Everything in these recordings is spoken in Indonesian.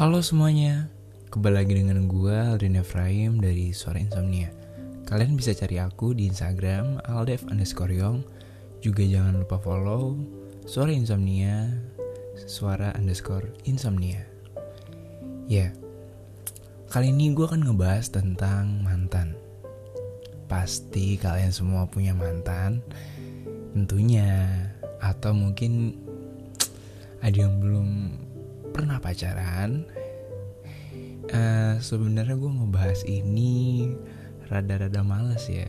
Halo semuanya, kembali lagi dengan gue Aldrin Efraim dari Suara Insomnia. Kalian bisa cari aku di Instagram aldef underscore yong. Juga jangan lupa follow Suara Insomnia Suara underscore insomnia. Ya, kali ini gue akan ngebahas tentang mantan. Pasti kalian semua punya mantan Tentunya. Atau mungkin ada yang belum pernah pacaran uh, sebenarnya gue ngebahas ini rada-rada males ya.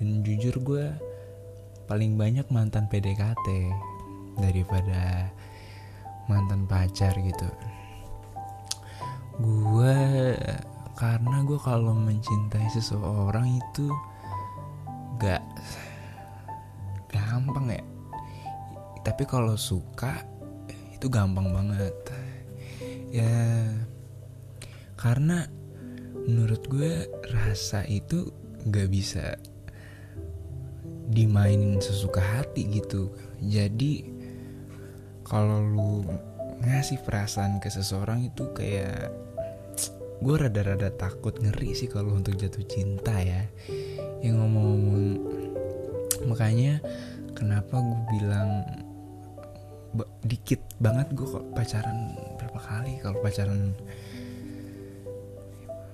Dan jujur gue paling banyak mantan PDKT daripada mantan pacar gitu. Gue karena gue kalau mencintai seseorang itu gak gampang ya. Tapi kalau suka itu gampang banget. Ya karena menurut gue rasa itu gak bisa dimainin sesuka hati gitu. Jadi kalau lu ngasih perasaan ke seseorang itu kayak gue rada-rada takut ngeri sih kalau untuk jatuh cinta ya. Yang ngomong-ngomong makanya kenapa gue bilang dikit banget gue kok pacaran berapa kali. Kalau pacaran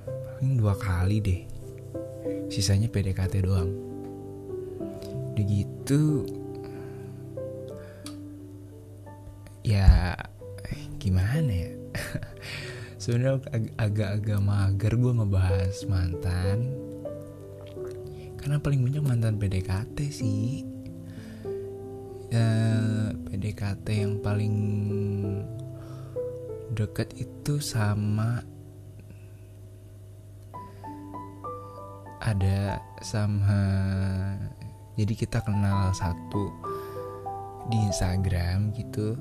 paling dua kali deh. Sisanya PDKT doang. Udah gitu ya gimana ya? Sebenarnya agak-agak mager gue ngebahas mantan. Karena paling banyak mantan PDKT sih PDKT yang paling deket itu sama ada sama jadi kita kenal satu di Instagram gitu.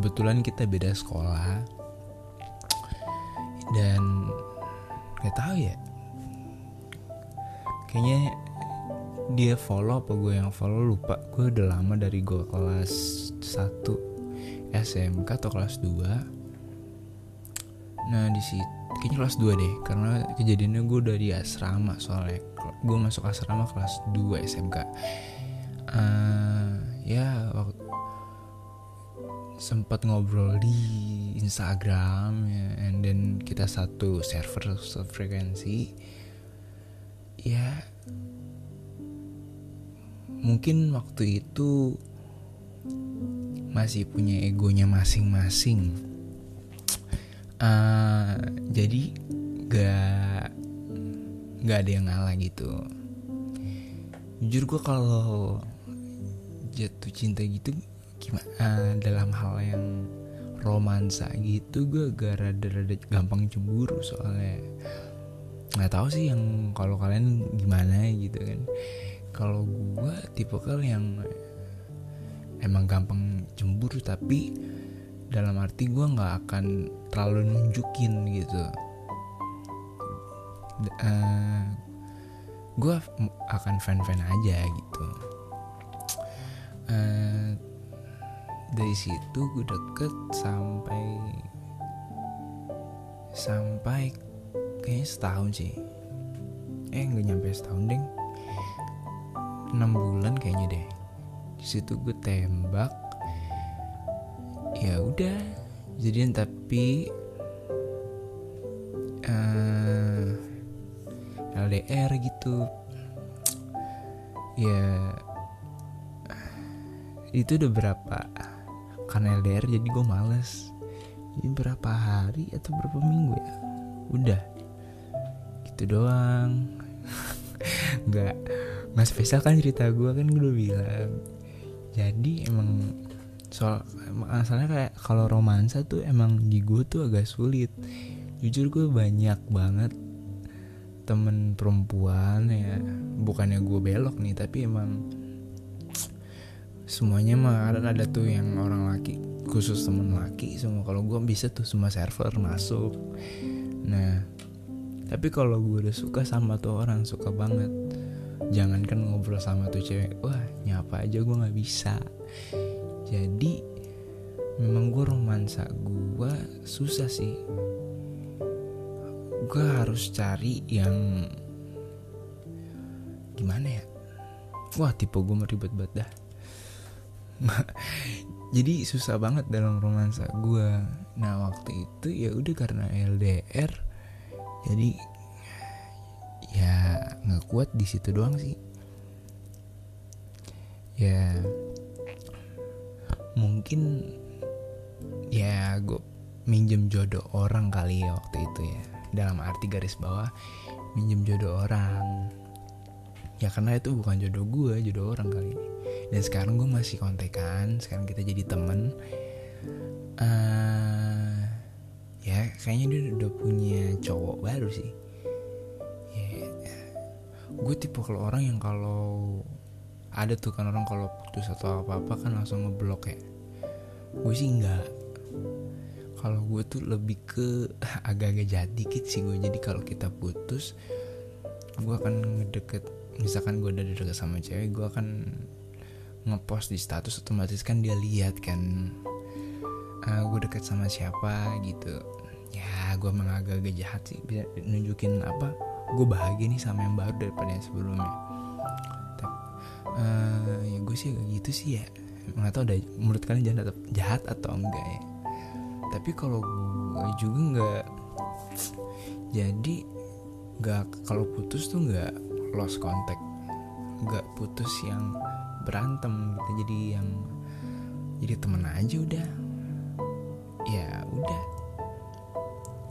Kebetulan kita beda sekolah. Dan gak tahu ya. Kayaknya dia follow apa gue yang follow? Lupa. Gue udah lama dari gue kelas 1 SMK atau kelas 2 nah di situ kayaknya kelas 2 deh karena kejadiannya gue udah di asrama soalnya. Gue masuk asrama kelas 2 SMK uh, ya waktu sempat ngobrol di Instagram ya, and then kita satu server frekuensi. Ya mungkin waktu itu masih punya egonya masing-masing. Uh, jadi gak gak ada yang ngalah gitu. Jujur gue kalau jatuh cinta gitu gimana uh, dalam hal yang romansa gitu gue gak rada-rada gampang cemburu soalnya. Nggak tahu sih yang kalau kalian gimana gitu kan kalau gue tipe yang emang gampang cemburu tapi dalam arti gue nggak akan terlalu nunjukin gitu. Uh, eh, gue akan fan-fan aja gitu. Uh, dari situ gue deket sampai sampai kayaknya setahun sih. Eh nggak nyampe setahun deh 6 bulan kayaknya deh. Di situ gue tembak. Ya udah jadian. Tapi uh, eh, LDR gitu. Ya itu udah berapa? Karena LDR jadi gue males. Jadi berapa hari atau berapa minggu ya? Udah. Gitu doang. Nggak nggak spesial kan cerita gue kan gue udah bilang. Jadi emang soal masalahnya kayak kalau romansa tuh emang di gue tuh agak sulit. Jujur gue banyak banget temen perempuan ya. Bukannya gue belok nih tapi emang semuanya mah ada ada tuh yang orang laki khusus temen laki semua. Kalau gue bisa tuh semua server masuk. Nah tapi kalau gue udah suka sama tuh orang suka banget jangankan ngobrol sama tuh cewek wah nyapa aja gue nggak bisa. Jadi sekarang gue romansa gue susah sih. Gue harus cari yang gimana ya? Wah tipe gue meribet banget dah. Jadi susah banget dalam romansa gue nah waktu itu ya udah karena LDR jadi nggak kuat di situ doang sih. Ya mungkin ya gue minjem jodoh orang kali ya waktu itu ya. Dalam arti garis bawah minjem jodoh orang. Ya karena itu bukan jodoh gue jodoh orang kali. Dan sekarang gue masih kontekan sekarang kita jadi temen. Uh, ya kayaknya dia udah punya cowok baru sih gue tipe kalau orang yang kalau ada tuh kan orang kalau putus atau apa apa kan langsung ngeblok ya gue sih enggak kalau gue tuh lebih ke agak-agak jahat dikit sih gue. Jadi kalau kita putus gue akan ngedeket. Misalkan gue udah deket sama cewek gue akan ngepost di status otomatis kan dia lihat kan uh, gue deket sama siapa? Gitu. Ya gue emang agak-agak jahat sih. Bisa nunjukin apa gue bahagia nih sama yang baru daripada yang sebelumnya. Uh, ya gue sih gitu sih ya. Nggak tau udah menurut kalian jahat atau, jahat atau enggak ya. Tapi kalau gue juga nggak jadi nggak kalau putus tuh nggak lost contact. Nggak putus yang berantem gitu jadi yang jadi temen aja udah. Ya udah.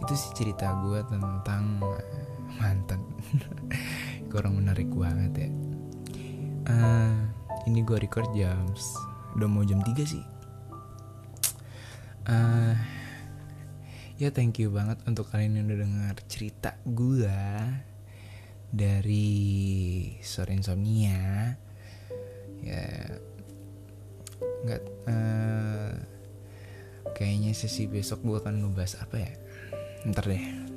Itu sih cerita gue tentang mantan. Kurang menarik banget ya? Uh, ini gue record jam udah mau jam 3 sih. Uh, ya thank you banget untuk kalian yang udah dengar cerita gue dari sore insomnia. Ya nggak uh, kayaknya sesi besok gue akan ngebahas apa ya? Ntar deh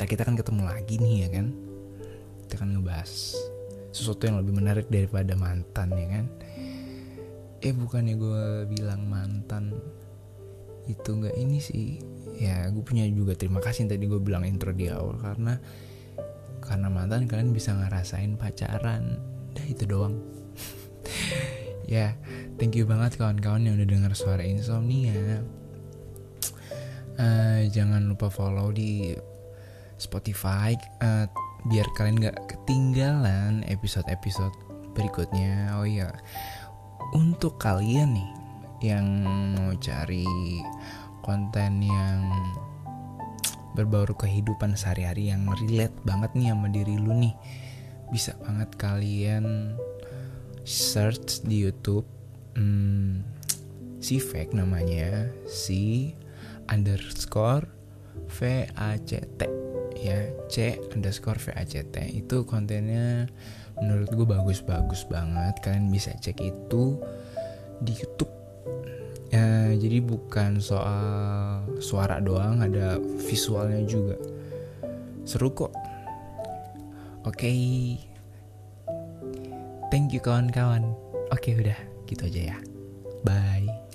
ntar kita kan ketemu lagi nih ya kan? Kita akan ngebahas sesuatu yang lebih menarik daripada mantan ya kan? Eh bukannya gue bilang mantan itu nggak ini sih. Ya gue punya juga terima kasih yang tadi gue bilang intro di awal karena karena mantan kalian bisa ngerasain pacaran. Dah itu doang. Ya thank you banget kawan-kawan yang udah dengar suara insomnia. Uh, jangan lupa follow di Spotify uh, biar kalian gak ketinggalan episode-episode berikutnya. Oh iya untuk kalian nih yang mau cari konten yang berbau kehidupan sehari-hari yang relate banget nih sama diri lu nih bisa banget kalian search di YouTube hmm, si fake namanya si underscore v a c t ya C underscore VACT itu kontennya menurut gue bagus-bagus banget. Kalian bisa cek itu di YouTube. Ya, jadi bukan soal suara doang ada visualnya juga. Seru kok. Oke. Okay. thank you kawan-kawan. Oke okay, udah. Gitu aja ya. Bye